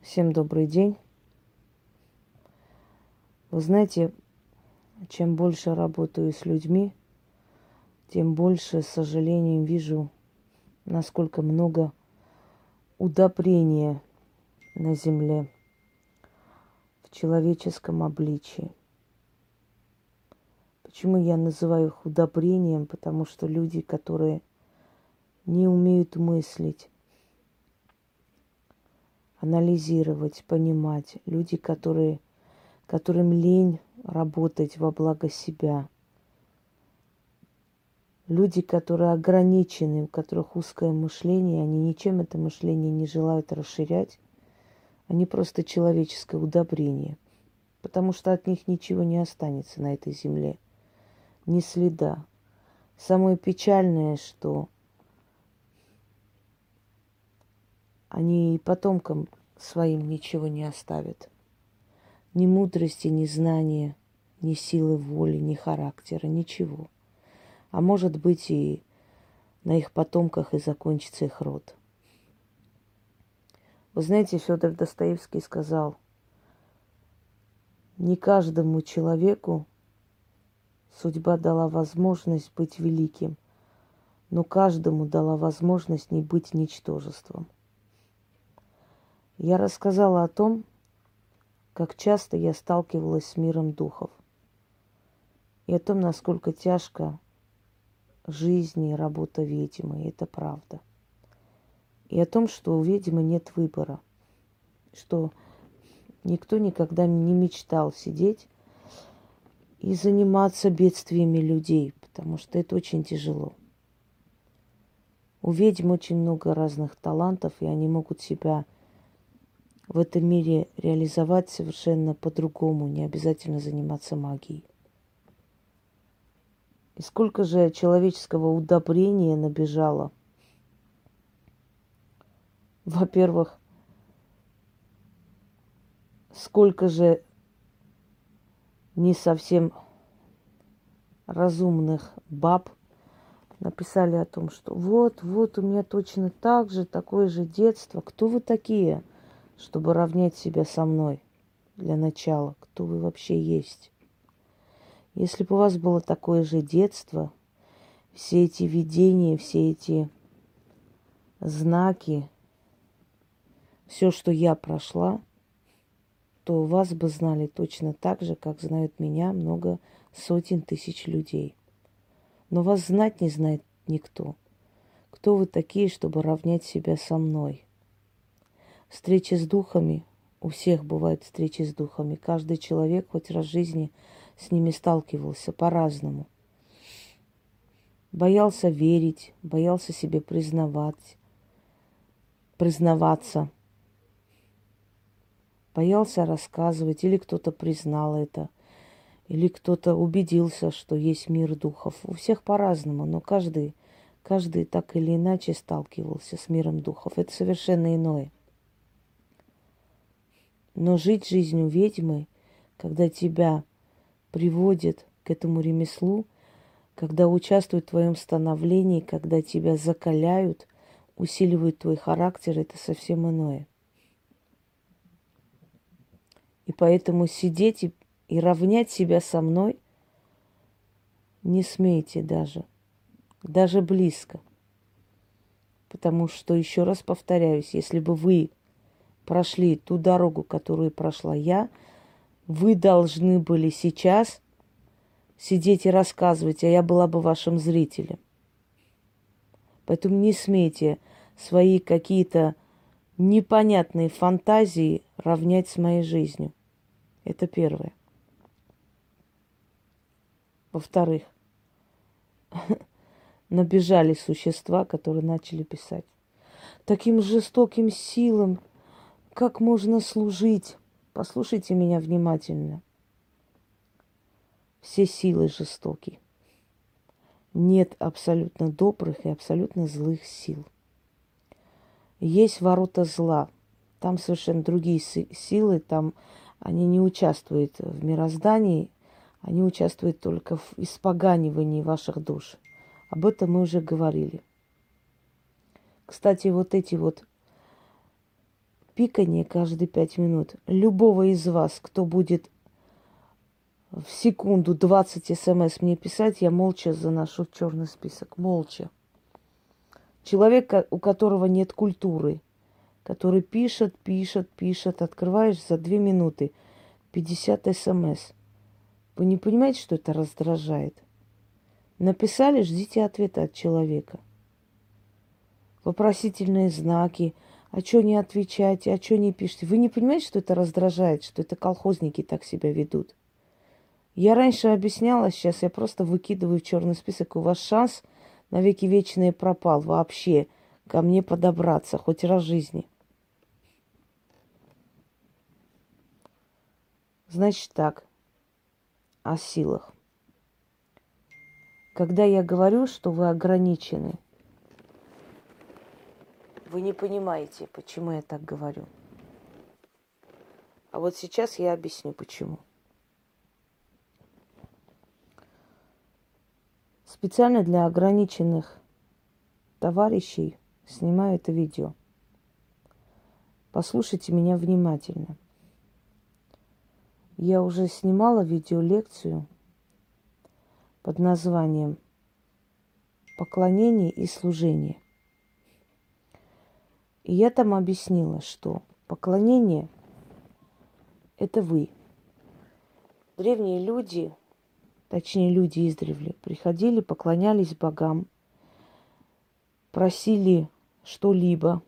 Всем добрый день. Вы знаете, чем больше работаю с людьми, тем больше, с сожалением, вижу, насколько много удобрения на земле в человеческом обличии. Почему я называю их удобрением? Потому что люди, которые не умеют мыслить, анализировать, понимать. Люди, которые, которым лень работать во благо себя. Люди, которые ограничены, у которых узкое мышление, они ничем это мышление не желают расширять. Они просто человеческое удобрение. Потому что от них ничего не останется на этой земле. Ни следа. Самое печальное, что они и потомкам своим ничего не оставят. Ни мудрости, ни знания, ни силы воли, ни характера, ничего. А может быть и на их потомках и закончится их род. Вы знаете, Федор Достоевский сказал, не каждому человеку судьба дала возможность быть великим, но каждому дала возможность не быть ничтожеством – я рассказала о том, как часто я сталкивалась с миром духов, и о том, насколько тяжко жизнь и работа ведьмы, и это правда. И о том, что у ведьмы нет выбора, что никто никогда не мечтал сидеть и заниматься бедствиями людей, потому что это очень тяжело. У ведьм очень много разных талантов, и они могут себя в этом мире реализовать совершенно по-другому, не обязательно заниматься магией. И сколько же человеческого удобрения набежало. Во-первых, сколько же не совсем разумных баб написали о том, что вот, вот у меня точно так же, такое же детство. Кто вы такие? Чтобы равнять себя со мной для начала, кто вы вообще есть. Если бы у вас было такое же детство, все эти видения, все эти знаки, все, что я прошла, то вас бы знали точно так же, как знают меня много сотен тысяч людей. Но вас знать не знает никто. Кто вы такие, чтобы равнять себя со мной? Встречи с духами, у всех бывают встречи с духами. Каждый человек хоть раз в жизни с ними сталкивался по-разному. Боялся верить, боялся себе признавать, признаваться. Боялся рассказывать, или кто-то признал это, или кто-то убедился, что есть мир духов. У всех по-разному, но каждый, каждый так или иначе сталкивался с миром духов. Это совершенно иное – но жить жизнью ведьмы, когда тебя приводят к этому ремеслу, когда участвуют в твоем становлении, когда тебя закаляют, усиливают твой характер, это совсем иное. И поэтому сидеть и, и равнять себя со мной не смейте даже, даже близко. Потому что, еще раз повторяюсь, если бы вы прошли ту дорогу, которую прошла я, вы должны были сейчас сидеть и рассказывать, а я была бы вашим зрителем. Поэтому не смейте свои какие-то непонятные фантазии равнять с моей жизнью. Это первое. Во-вторых, набежали существа, которые начали писать. Таким жестоким силам как можно служить? Послушайте меня внимательно. Все силы жестоки. Нет абсолютно добрых и абсолютно злых сил. Есть ворота зла. Там совершенно другие силы, там они не участвуют в мироздании, они участвуют только в испоганивании ваших душ. Об этом мы уже говорили. Кстати, вот эти вот пикание каждые пять минут. Любого из вас, кто будет в секунду 20 смс мне писать, я молча заношу в черный список. Молча. Человек, у которого нет культуры, который пишет, пишет, пишет, открываешь за две минуты 50 смс. Вы не понимаете, что это раздражает? Написали, ждите ответа от человека. Вопросительные знаки, а что не отвечаете, а что не пишете. Вы не понимаете, что это раздражает, что это колхозники так себя ведут? Я раньше объясняла, сейчас я просто выкидываю в черный список. У вас шанс на веки вечные пропал вообще ко мне подобраться хоть раз в жизни. Значит так, о силах. Когда я говорю, что вы ограничены, вы не понимаете, почему я так говорю. А вот сейчас я объясню, почему. Специально для ограниченных товарищей снимаю это видео. Послушайте меня внимательно. Я уже снимала видеолекцию под названием «Поклонение и служение». И я там объяснила, что поклонение – это вы. Древние люди точнее люди издревле, приходили, поклонялись богам, просили что-либо,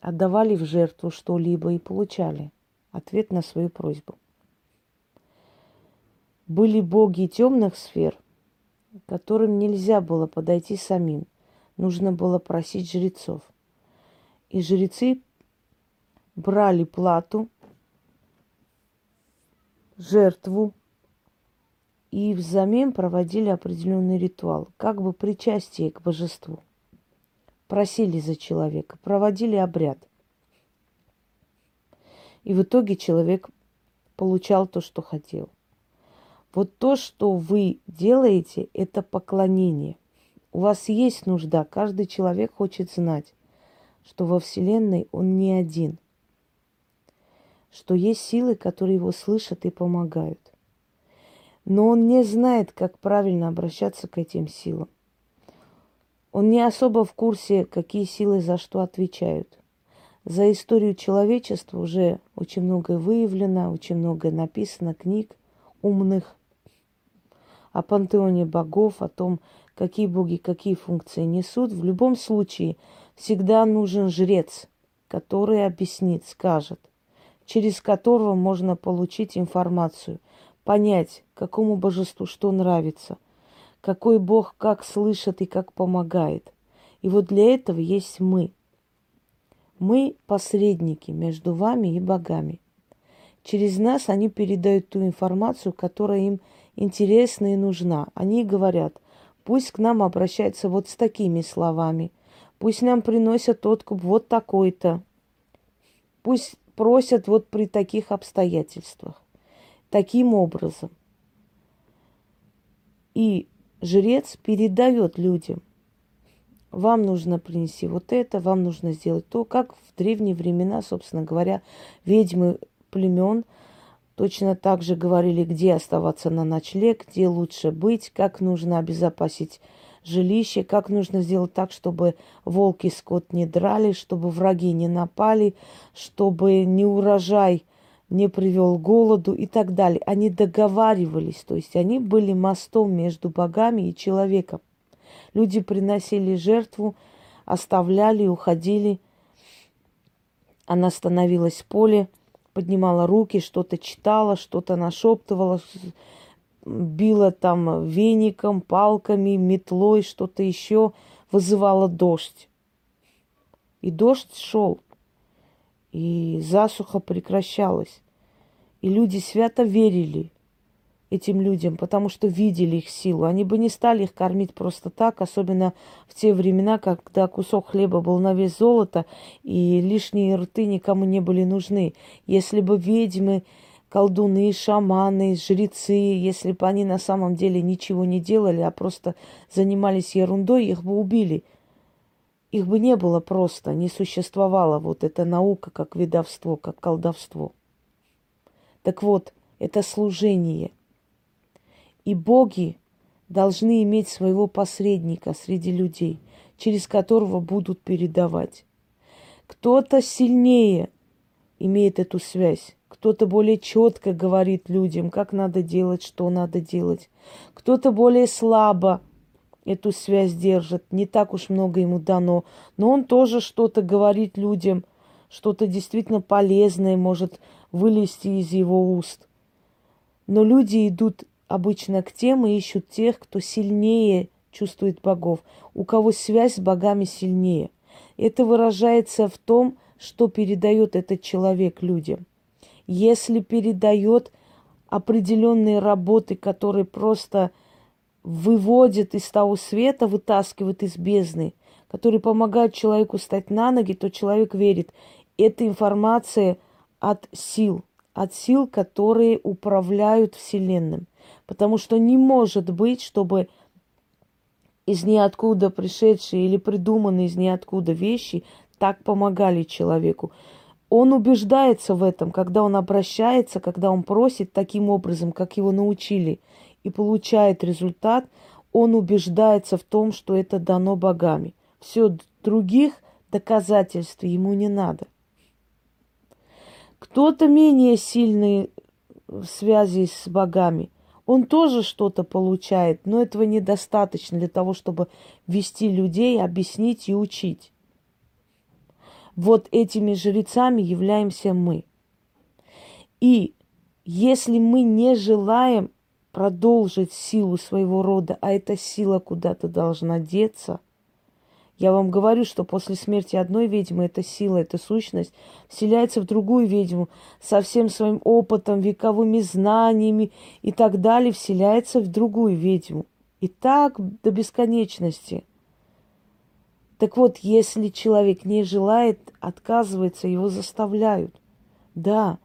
отдавали в жертву что-либо и получали ответ на свою просьбу. Были боги темных сфер, которым нельзя было подойти самим. Нужно было просить жрецов. И жрецы брали плату, жертву и взамен проводили определенный ритуал, как бы причастие к божеству. Просили за человека, проводили обряд. И в итоге человек получал то, что хотел. Вот то, что вы делаете, это поклонение. У вас есть нужда, каждый человек хочет знать, что во Вселенной он не один, что есть силы, которые его слышат и помогают – но он не знает, как правильно обращаться к этим силам. Он не особо в курсе, какие силы за что отвечают. За историю человечества уже очень многое выявлено, очень многое написано, книг умных о пантеоне богов, о том, какие боги какие функции несут. В любом случае всегда нужен жрец, который объяснит, скажет, через которого можно получить информацию, понять, какому божеству что нравится, какой Бог как слышит и как помогает. И вот для этого есть мы. Мы посредники между вами и богами. Через нас они передают ту информацию, которая им интересна и нужна. Они говорят, пусть к нам обращаются вот с такими словами, пусть нам приносят откуп вот такой-то, пусть просят вот при таких обстоятельствах. Таким образом. И жрец передает людям, вам нужно принести вот это, вам нужно сделать то, как в древние времена, собственно говоря, ведьмы племен точно так же говорили, где оставаться на ночлег, где лучше быть, как нужно обезопасить жилище, как нужно сделать так, чтобы волки скот не драли, чтобы враги не напали, чтобы не урожай – не привел к голоду и так далее. Они договаривались, то есть они были мостом между богами и человеком. Люди приносили жертву, оставляли, уходили. Она становилась в поле, поднимала руки, что-то читала, что-то нашептывала, била там веником, палками, метлой, что-то еще, вызывала дождь. И дождь шел и засуха прекращалась. И люди свято верили этим людям, потому что видели их силу. Они бы не стали их кормить просто так, особенно в те времена, когда кусок хлеба был на вес золота, и лишние рты никому не были нужны. Если бы ведьмы, колдуны, шаманы, жрецы, если бы они на самом деле ничего не делали, а просто занимались ерундой, их бы убили – их бы не было просто, не существовало вот эта наука, как ведовство, как колдовство. Так вот, это служение. И боги должны иметь своего посредника среди людей, через которого будут передавать. Кто-то сильнее имеет эту связь, кто-то более четко говорит людям, как надо делать, что надо делать. Кто-то более слабо эту связь держит, не так уж много ему дано, но он тоже что-то говорит людям, что-то действительно полезное может вылезти из его уст. Но люди идут обычно к тем и ищут тех, кто сильнее чувствует богов, у кого связь с богами сильнее. Это выражается в том, что передает этот человек людям. Если передает определенные работы, которые просто выводят из того света, вытаскивают из бездны, которые помогают человеку стать на ноги, то человек верит. Это информация от сил, от сил, которые управляют Вселенным. Потому что не может быть, чтобы из ниоткуда пришедшие или придуманные из ниоткуда вещи так помогали человеку. Он убеждается в этом, когда он обращается, когда он просит таким образом, как его научили – и получает результат, он убеждается в том, что это дано богами. Все других доказательств ему не надо. Кто-то менее сильный в связи с богами, он тоже что-то получает, но этого недостаточно для того, чтобы вести людей, объяснить и учить. Вот этими жрецами являемся мы. И если мы не желаем продолжить силу своего рода, а эта сила куда-то должна деться. Я вам говорю, что после смерти одной ведьмы эта сила, эта сущность вселяется в другую ведьму со всем своим опытом, вековыми знаниями и так далее, вселяется в другую ведьму. И так до бесконечности. Так вот, если человек не желает, отказывается, его заставляют. Да,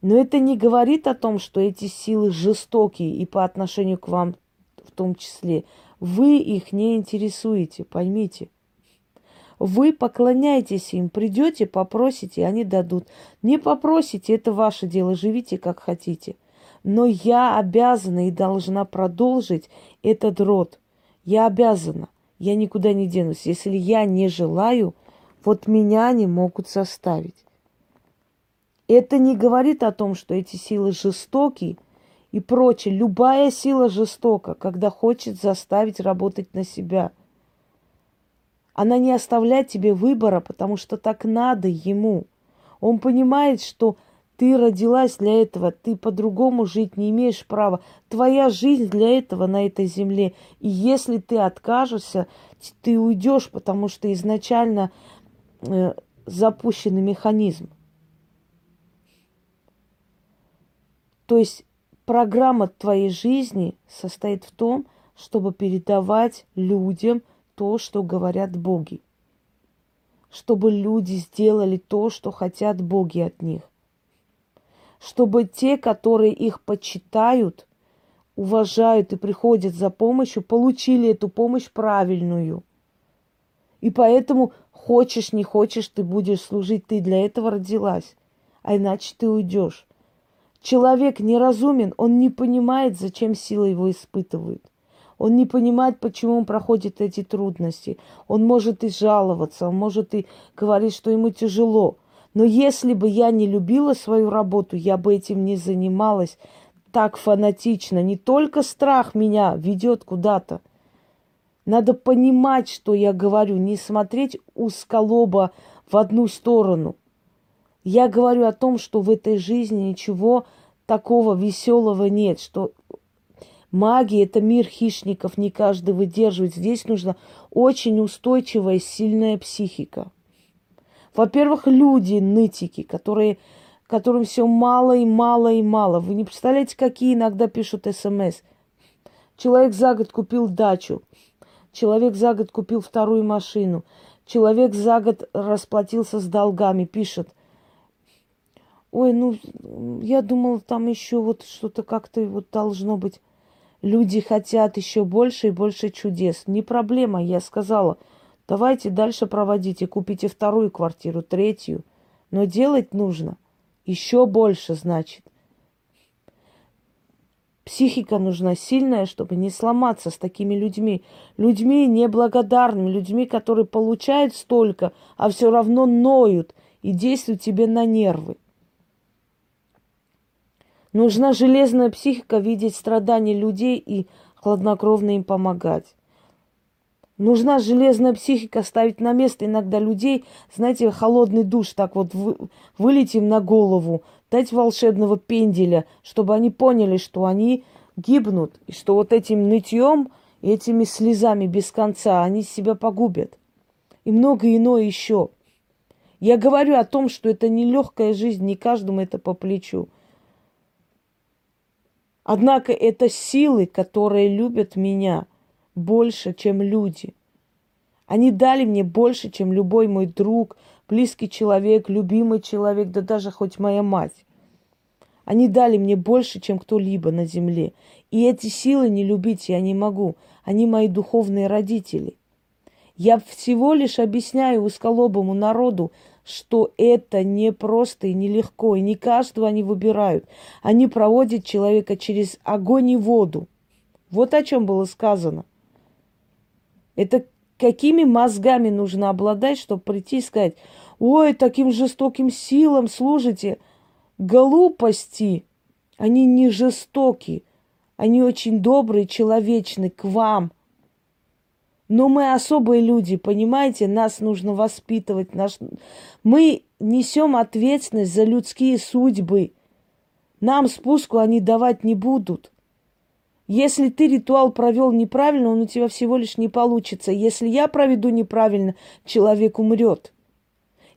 но это не говорит о том, что эти силы жестокие и по отношению к вам в том числе. Вы их не интересуете, поймите. Вы поклоняетесь им, придете, попросите, они дадут. Не попросите, это ваше дело, живите как хотите. Но я обязана и должна продолжить этот род. Я обязана. Я никуда не денусь. Если я не желаю, вот меня они могут заставить. Это не говорит о том, что эти силы жестоки и прочее. Любая сила жестока, когда хочет заставить работать на себя. Она не оставляет тебе выбора, потому что так надо ему. Он понимает, что ты родилась для этого, ты по-другому жить не имеешь права. Твоя жизнь для этого на этой земле. И если ты откажешься, ты уйдешь, потому что изначально э, запущенный механизм. То есть программа твоей жизни состоит в том, чтобы передавать людям то, что говорят боги. Чтобы люди сделали то, что хотят боги от них. Чтобы те, которые их почитают, уважают и приходят за помощью, получили эту помощь правильную. И поэтому хочешь, не хочешь, ты будешь служить, ты для этого родилась. А иначе ты уйдешь. Человек неразумен, он не понимает, зачем сила его испытывает. Он не понимает, почему он проходит эти трудности. Он может и жаловаться, он может и говорить, что ему тяжело. Но если бы я не любила свою работу, я бы этим не занималась так фанатично. Не только страх меня ведет куда-то. Надо понимать, что я говорю, не смотреть узколоба в одну сторону. Я говорю о том, что в этой жизни ничего такого веселого нет, что магия – это мир хищников, не каждый выдерживает. Здесь нужна очень устойчивая, сильная психика. Во-первых, люди, нытики, которые, которым все мало и мало и мало. Вы не представляете, какие иногда пишут смс. Человек за год купил дачу, человек за год купил вторую машину, человек за год расплатился с долгами, пишет – Ой, ну, я думала, там еще вот что-то как-то вот должно быть. Люди хотят еще больше и больше чудес. Не проблема, я сказала. Давайте дальше проводите, купите вторую квартиру, третью. Но делать нужно еще больше, значит. Психика нужна сильная, чтобы не сломаться с такими людьми. Людьми неблагодарными, людьми, которые получают столько, а все равно ноют и действуют тебе на нервы. Нужна железная психика видеть страдания людей и хладнокровно им помогать. Нужна железная психика ставить на место иногда людей, знаете, холодный душ так вот вы, вылетим на голову, дать волшебного пенделя, чтобы они поняли, что они гибнут, и что вот этим нытьем и этими слезами без конца они себя погубят. И много иное еще. Я говорю о том, что это не легкая жизнь, не каждому это по плечу. Однако это силы, которые любят меня – больше, чем люди. Они дали мне больше, чем любой мой друг, близкий человек, любимый человек, да даже хоть моя мать. Они дали мне больше, чем кто-либо на земле. И эти силы не любить я не могу. Они мои духовные родители. Я всего лишь объясняю узколобому народу, что это не просто и нелегко, и не каждого они выбирают. Они проводят человека через огонь и воду. Вот о чем было сказано. Это какими мозгами нужно обладать, чтобы прийти и сказать, ой, таким жестоким силам служите. Глупости. Они не жестоки. Они очень добрые, человечны к вам. Но мы особые люди, понимаете, нас нужно воспитывать. Наш... Мы несем ответственность за людские судьбы. Нам спуску они давать не будут. Если ты ритуал провел неправильно, он у тебя всего лишь не получится. Если я проведу неправильно, человек умрет.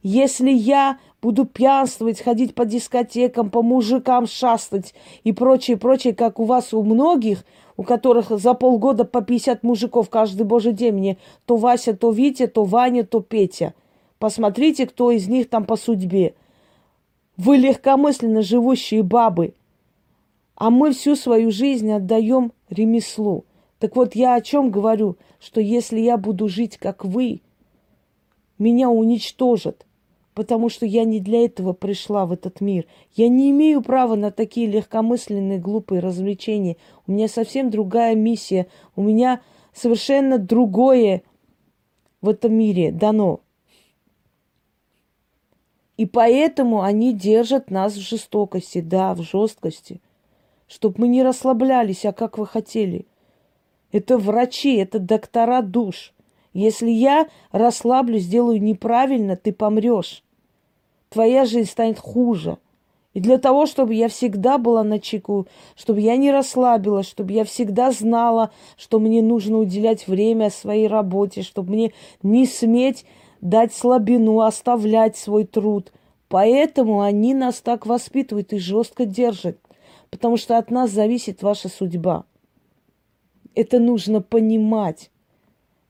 Если я буду пьянствовать, ходить по дискотекам, по мужикам шастать и прочее, прочее, как у вас у многих, у которых за полгода по 50 мужиков каждый божий день мне то Вася, то Витя, то Ваня, то Петя. Посмотрите, кто из них там по судьбе. Вы легкомысленно живущие бабы – а мы всю свою жизнь отдаем ремеслу. Так вот, я о чем говорю, что если я буду жить как вы, меня уничтожат, потому что я не для этого пришла в этот мир. Я не имею права на такие легкомысленные, глупые развлечения. У меня совсем другая миссия. У меня совершенно другое в этом мире дано. И поэтому они держат нас в жестокости, да, в жесткости – чтобы мы не расслаблялись, а как вы хотели. Это врачи, это доктора душ. Если я расслаблюсь, сделаю неправильно, ты помрешь. Твоя жизнь станет хуже. И для того, чтобы я всегда была на чеку, чтобы я не расслабилась, чтобы я всегда знала, что мне нужно уделять время своей работе, чтобы мне не сметь дать слабину, оставлять свой труд. Поэтому они нас так воспитывают и жестко держат потому что от нас зависит ваша судьба. Это нужно понимать.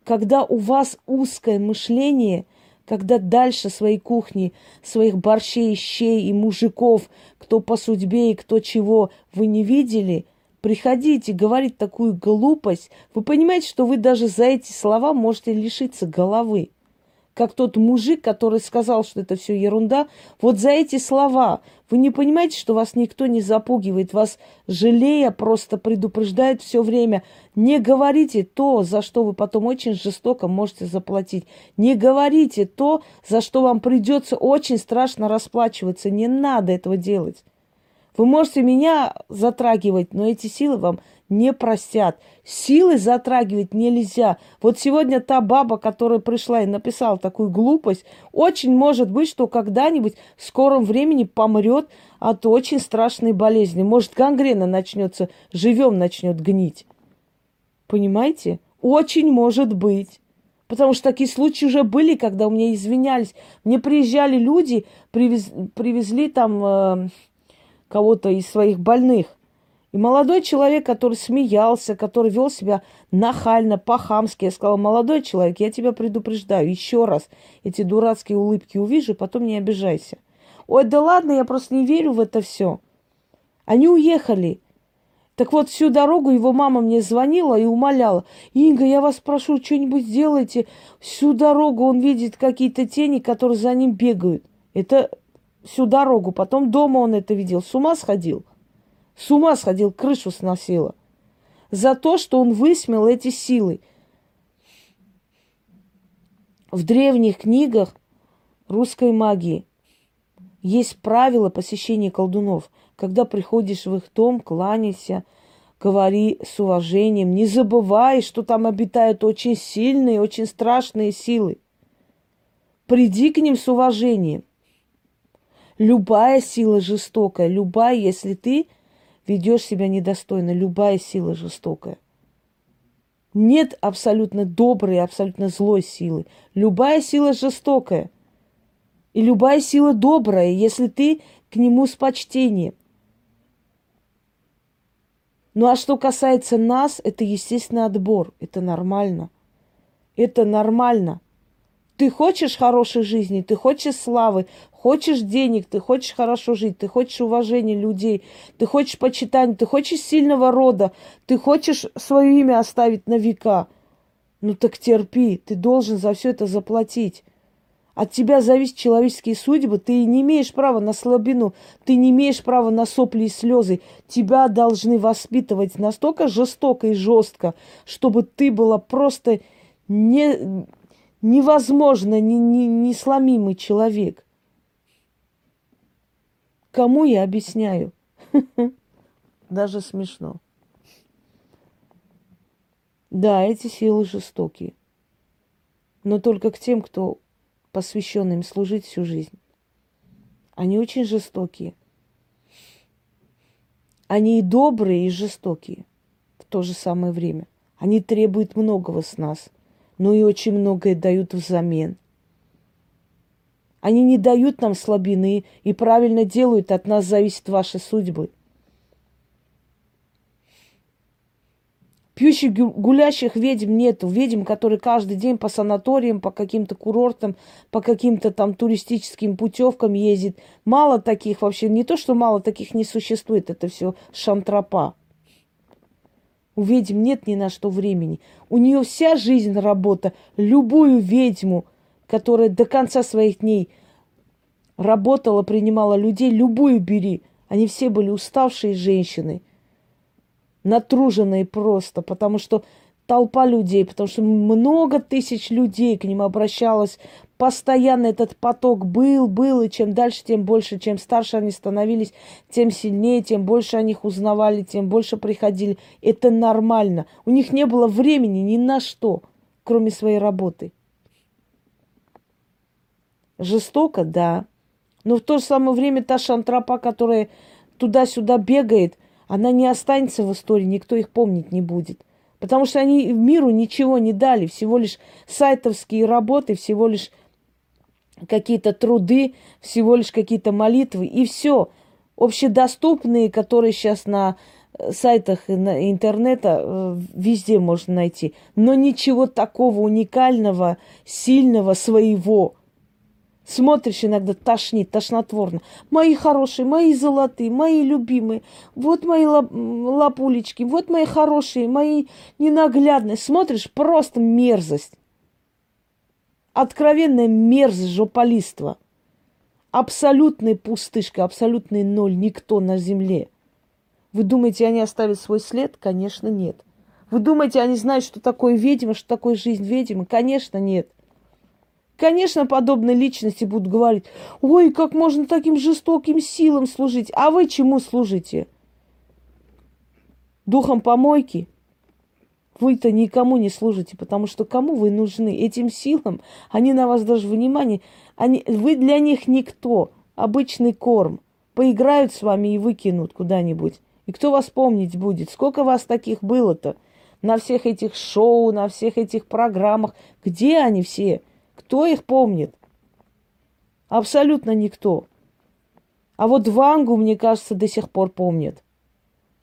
Когда у вас узкое мышление, когда дальше своей кухни, своих борщей, щей и мужиков, кто по судьбе и кто чего, вы не видели, приходите говорить такую глупость, вы понимаете, что вы даже за эти слова можете лишиться головы как тот мужик, который сказал, что это все ерунда, вот за эти слова вы не понимаете, что вас никто не запугивает, вас жалея просто предупреждает все время. Не говорите то, за что вы потом очень жестоко можете заплатить. Не говорите то, за что вам придется очень страшно расплачиваться. Не надо этого делать. Вы можете меня затрагивать, но эти силы вам не простят. Силы затрагивать нельзя. Вот сегодня та баба, которая пришла и написала такую глупость, очень может быть, что когда-нибудь в скором времени помрет от очень страшной болезни. Может, гангрена начнется, живем начнет гнить. Понимаете? Очень может быть. Потому что такие случаи уже были, когда у меня извинялись. Мне приезжали люди, привез, привезли там э, кого-то из своих больных. И молодой человек, который смеялся, который вел себя нахально, по-хамски, я сказала, молодой человек, я тебя предупреждаю, еще раз эти дурацкие улыбки увижу, потом не обижайся. Ой, да ладно, я просто не верю в это все. Они уехали. Так вот, всю дорогу его мама мне звонила и умоляла. Инга, я вас прошу, что-нибудь сделайте. Всю дорогу он видит какие-то тени, которые за ним бегают. Это всю дорогу. Потом дома он это видел. С ума сходил. С ума сходил, крышу сносила. За то, что он высмел эти силы. В древних книгах русской магии есть правила посещения колдунов. Когда приходишь в их дом, кланяйся, говори с уважением. Не забывай, что там обитают очень сильные, очень страшные силы. Приди к ним с уважением. Любая сила жестокая, любая, если ты ведешь себя недостойно, любая сила жестокая. Нет абсолютно доброй, абсолютно злой силы. Любая сила жестокая. И любая сила добрая, если ты к нему с почтением. Ну а что касается нас, это естественный отбор. Это нормально. Это нормально. Ты хочешь хорошей жизни, ты хочешь славы, хочешь денег, ты хочешь хорошо жить, ты хочешь уважения людей, ты хочешь почитания, ты хочешь сильного рода, ты хочешь свое имя оставить на века. Ну так терпи, ты должен за все это заплатить. От тебя зависят человеческие судьбы. Ты не имеешь права на слабину, ты не имеешь права на сопли и слезы. Тебя должны воспитывать настолько жестоко и жестко, чтобы ты была просто не, невозможно, не, не, несломимый человек. Кому я объясняю? Даже смешно. Да, эти силы жестокие. Но только к тем, кто посвященным служить всю жизнь. Они очень жестокие. Они и добрые, и жестокие в то же самое время. Они требуют многого с нас, но и очень многое дают взамен. Они не дают нам слабины и правильно делают, от нас зависит ваши судьбы – Пьющих гулящих ведьм нету. Ведьм, которые каждый день по санаториям, по каким-то курортам, по каким-то там туристическим путевкам ездит. Мало таких вообще. Не то, что мало таких не существует. Это все шантропа. У ведьм нет ни на что времени. У нее вся жизнь работа. Любую ведьму, которая до конца своих дней работала, принимала людей, любую бери. Они все были уставшие женщины – натруженные просто, потому что толпа людей, потому что много тысяч людей к ним обращалось. Постоянно этот поток был, был, и чем дальше, тем больше, чем старше они становились, тем сильнее, тем больше о них узнавали, тем больше приходили. Это нормально. У них не было времени ни на что, кроме своей работы. Жестоко, да. Но в то же самое время та шантропа, которая туда-сюда бегает, она не останется в истории, никто их помнить не будет. Потому что они миру ничего не дали, всего лишь сайтовские работы, всего лишь какие-то труды, всего лишь какие-то молитвы, и все. Общедоступные, которые сейчас на э, сайтах интернета э, везде можно найти. Но ничего такого уникального, сильного, своего – Смотришь иногда, тошнит, тошнотворно. Мои хорошие, мои золотые, мои любимые. Вот мои лап, лапулечки, вот мои хорошие, мои ненаглядные. Смотришь, просто мерзость. Откровенная мерзость жополиства. Абсолютная пустышка, абсолютный ноль, никто на земле. Вы думаете, они оставят свой след? Конечно, нет. Вы думаете, они знают, что такое ведьма, что такое жизнь ведьмы? Конечно, нет. Конечно, подобные личности будут говорить, ой, как можно таким жестоким силам служить. А вы чему служите? Духом помойки? Вы-то никому не служите, потому что кому вы нужны? Этим силам, они на вас даже внимание, они, вы для них никто, обычный корм. Поиграют с вами и выкинут куда-нибудь. И кто вас помнить будет? Сколько вас таких было-то? На всех этих шоу, на всех этих программах. Где они все? Кто их помнит? Абсолютно никто. А вот Вангу, мне кажется, до сих пор помнят.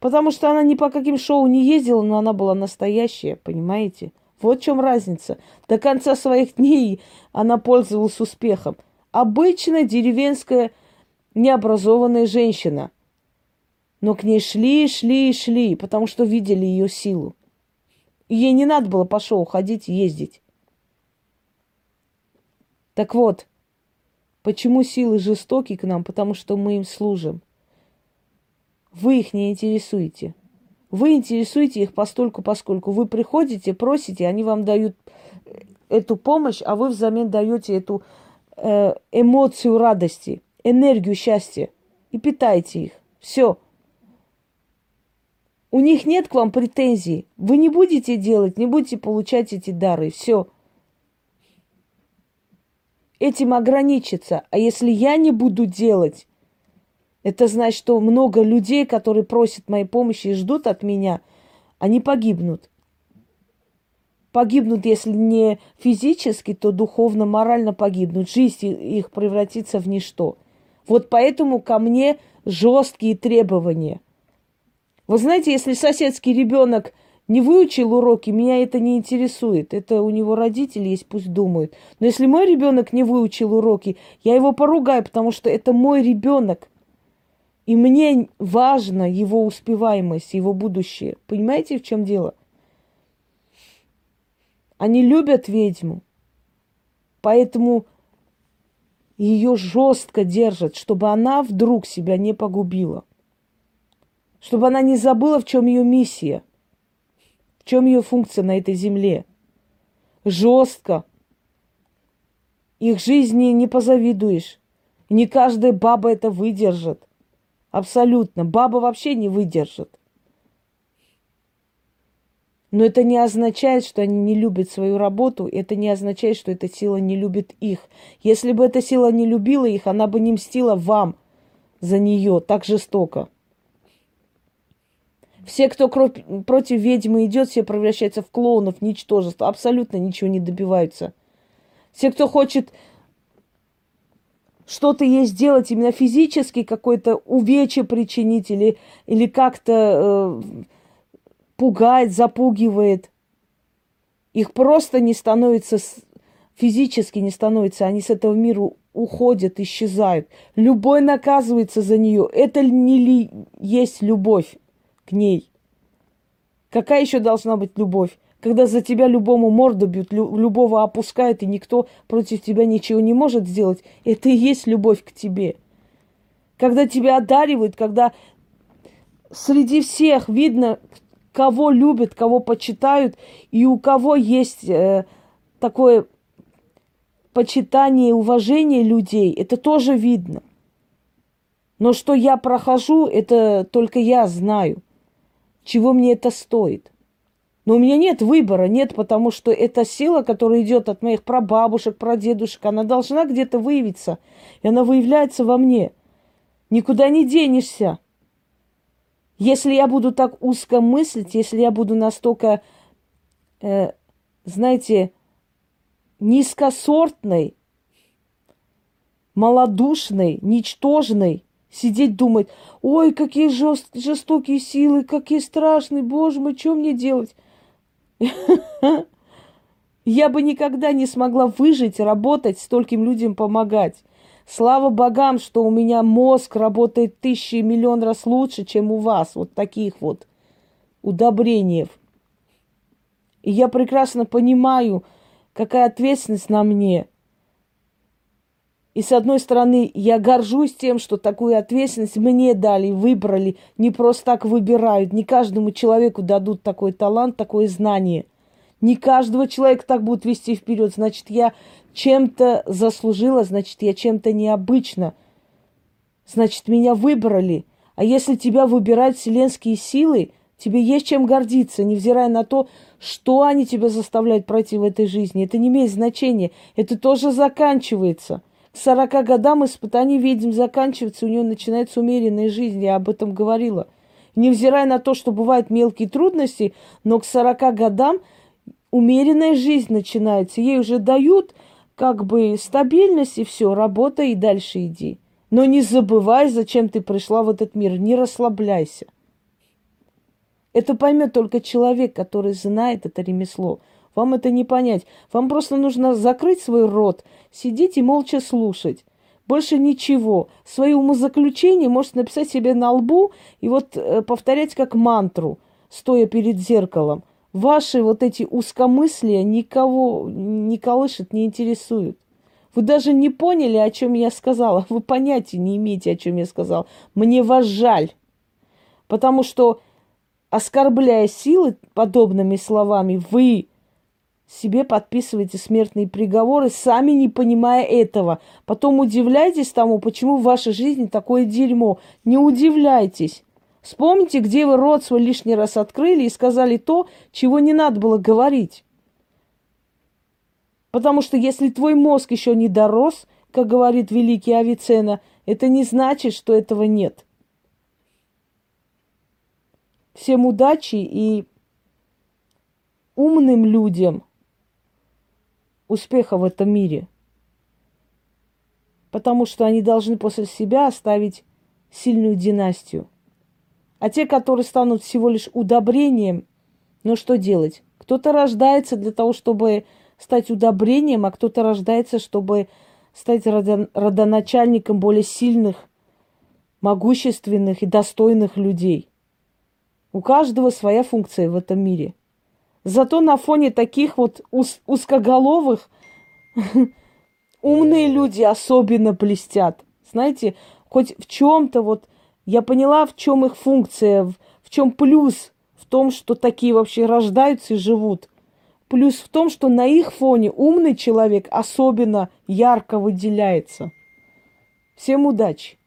Потому что она ни по каким шоу не ездила, но она была настоящая, понимаете? Вот в чем разница. До конца своих дней она пользовалась успехом. Обычная деревенская необразованная женщина. Но к ней шли, шли, шли, потому что видели ее силу. И ей не надо было по шоу ходить ездить. Так вот, почему силы жестоки к нам? Потому что мы им служим. Вы их не интересуете. Вы интересуете их постольку, поскольку вы приходите, просите, они вам дают эту помощь, а вы взамен даете эту э, эмоцию радости, энергию счастья и питаете их. Все. У них нет к вам претензий. Вы не будете делать, не будете получать эти дары. Все. Этим ограничиться. А если я не буду делать, это значит, что много людей, которые просят моей помощи и ждут от меня, они погибнут. Погибнут, если не физически, то духовно, морально погибнут. Жизнь их превратится в ничто. Вот поэтому ко мне жесткие требования. Вы знаете, если соседский ребенок не выучил уроки, меня это не интересует. Это у него родители есть, пусть думают. Но если мой ребенок не выучил уроки, я его поругаю, потому что это мой ребенок. И мне важно его успеваемость, его будущее. Понимаете, в чем дело? Они любят ведьму, поэтому ее жестко держат, чтобы она вдруг себя не погубила. Чтобы она не забыла, в чем ее миссия, в чем ее функция на этой земле. Жестко. Их жизни не позавидуешь. Не каждая баба это выдержит. Абсолютно. Баба вообще не выдержит. Но это не означает, что они не любят свою работу, это не означает, что эта сила не любит их. Если бы эта сила не любила их, она бы не мстила вам за нее так жестоко. Все, кто против ведьмы идет, все превращаются в клоунов, ничтожество, абсолютно ничего не добиваются. Все, кто хочет что-то ей сделать именно физически, какое-то увечье причинить или, или как-то э, пугает, запугивает. Их просто не становится, физически не становится, они с этого мира уходят, исчезают. Любой наказывается за нее. Это не ли есть любовь к ней? Какая еще должна быть любовь? Когда за тебя любому морду бьют, любого опускают, и никто против тебя ничего не может сделать, это и есть любовь к тебе. Когда тебя одаривают, когда среди всех видно, кого любят, кого почитают, и у кого есть э, такое почитание и уважение людей, это тоже видно. Но что я прохожу, это только я знаю, чего мне это стоит. Но у меня нет выбора, нет, потому что эта сила, которая идет от моих прабабушек, прадедушек, она должна где-то выявиться. И она выявляется во мне. Никуда не денешься. Если я буду так узко мыслить, если я буду настолько, э, знаете, низкосортной, малодушной, ничтожной, сидеть думать, ой, какие жест, жестокие силы, какие страшные, боже мой, что мне делать? Я бы никогда не смогла выжить, работать, стольким людям помогать. Слава богам, что у меня мозг работает тысячи и миллион раз лучше, чем у вас. Вот таких вот удобрений. И я прекрасно понимаю, какая ответственность на мне. И с одной стороны, я горжусь тем, что такую ответственность мне дали, выбрали, не просто так выбирают. Не каждому человеку дадут такой талант, такое знание. Не каждого человека так будут вести вперед. Значит, я чем-то заслужила, значит, я чем-то необычно. Значит, меня выбрали. А если тебя выбирают вселенские силы, тебе есть чем гордиться, невзирая на то, что они тебя заставляют пройти в этой жизни. Это не имеет значения. Это тоже заканчивается. К 40 годам испытаний ведьм заканчивается, у нее начинается умеренная жизнь. Я об этом говорила. Невзирая на то, что бывают мелкие трудности, но к 40 годам умеренная жизнь начинается. Ей уже дают как бы стабильность и все, работай и дальше иди. Но не забывай, зачем ты пришла в этот мир, не расслабляйся. Это поймет только человек, который знает это ремесло. Вам это не понять. Вам просто нужно закрыть свой рот, сидеть и молча слушать. Больше ничего. Свои умозаключения можете написать себе на лбу и вот э, повторять как мантру, стоя перед зеркалом. Ваши вот эти узкомыслия никого не колышет, не интересуют. Вы даже не поняли, о чем я сказала. Вы понятия не имеете, о чем я сказала. Мне вас жаль. Потому что, оскорбляя силы подобными словами, вы себе подписываете смертные приговоры, сами не понимая этого. Потом удивляйтесь тому, почему в вашей жизни такое дерьмо. Не удивляйтесь. Вспомните, где вы рот свой лишний раз открыли и сказали то, чего не надо было говорить. Потому что если твой мозг еще не дорос, как говорит великий Авиценна, это не значит, что этого нет. Всем удачи и умным людям – успеха в этом мире. Потому что они должны после себя оставить сильную династию. А те, которые станут всего лишь удобрением, ну что делать? Кто-то рождается для того, чтобы стать удобрением, а кто-то рождается, чтобы стать родоначальником более сильных, могущественных и достойных людей. У каждого своя функция в этом мире – Зато на фоне таких вот уз- узкоголовых умные люди особенно блестят. Знаете, хоть в чем-то вот я поняла, в чем их функция, в, в чем плюс в том, что такие вообще рождаются и живут. Плюс в том, что на их фоне умный человек особенно ярко выделяется. Всем удачи!